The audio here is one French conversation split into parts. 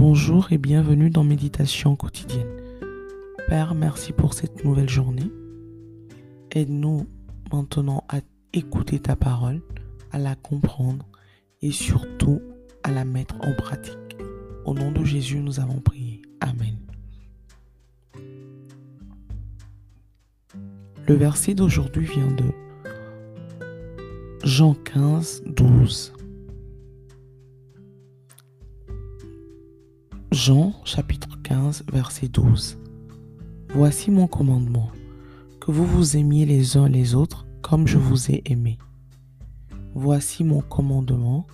Bonjour et bienvenue dans Méditation quotidienne. Père, merci pour cette nouvelle journée. Aide-nous maintenant à écouter ta parole, à la comprendre et surtout à la mettre en pratique. Au nom de Jésus, nous avons prié. Amen. Le verset d'aujourd'hui vient de Jean 15, 12. Jean chapitre 15 verset 12. Voici mon commandement, que vous vous aimiez les uns les autres comme je vous ai aimé. Voici mon commandement,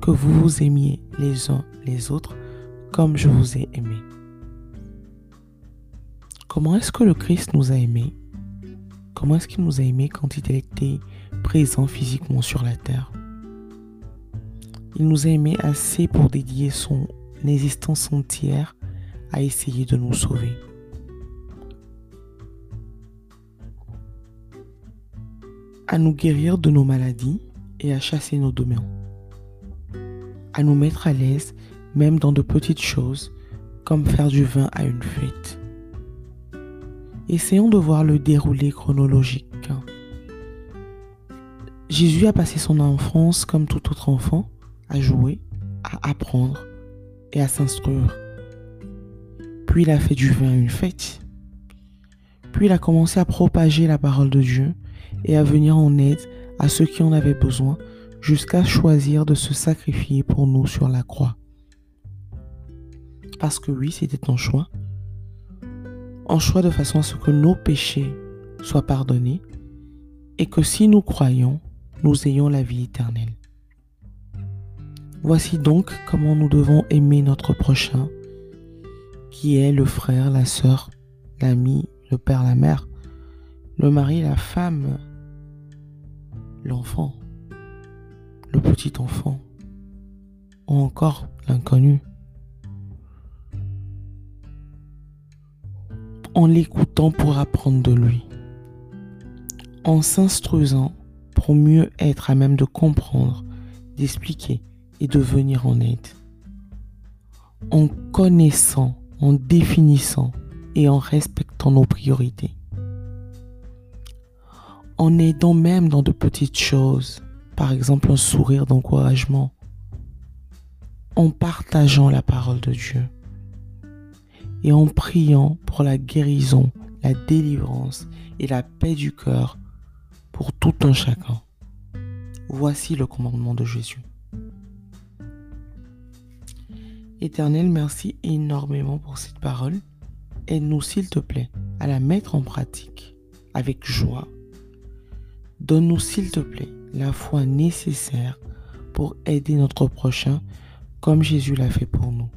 que vous vous aimiez les uns les autres comme je vous ai aimé. Comment est-ce que le Christ nous a aimés? Comment est-ce qu'il nous a aimés quand il était présent physiquement sur la terre? Il nous a aimés assez pour dédier son existence entière à essayer de nous sauver. À nous guérir de nos maladies et à chasser nos démons. À nous mettre à l'aise même dans de petites choses comme faire du vin à une fête. Essayons de voir le déroulé chronologique. Jésus a passé son enfance comme tout autre enfant, à jouer, à apprendre, et à s'instruire. Puis il a fait du vin une fête. Puis il a commencé à propager la parole de Dieu et à venir en aide à ceux qui en avaient besoin jusqu'à choisir de se sacrifier pour nous sur la croix. Parce que oui, c'était un choix. Un choix de façon à ce que nos péchés soient pardonnés et que si nous croyons, nous ayons la vie éternelle. Voici donc comment nous devons aimer notre prochain, qui est le frère, la sœur, l'ami, le père, la mère, le mari, la femme, l'enfant, le petit enfant, ou encore l'inconnu. En l'écoutant pour apprendre de lui, en s'instruisant pour mieux être à même de comprendre, d'expliquer et de venir en aide. En connaissant, en définissant et en respectant nos priorités. En aidant même dans de petites choses, par exemple un sourire d'encouragement. En partageant la parole de Dieu. Et en priant pour la guérison, la délivrance et la paix du cœur pour tout un chacun. Voici le commandement de Jésus. Éternel, merci énormément pour cette parole. Aide-nous, s'il te plaît, à la mettre en pratique avec joie. Donne-nous, s'il te plaît, la foi nécessaire pour aider notre prochain comme Jésus l'a fait pour nous.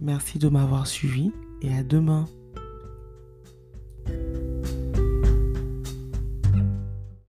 Merci de m'avoir suivi et à demain.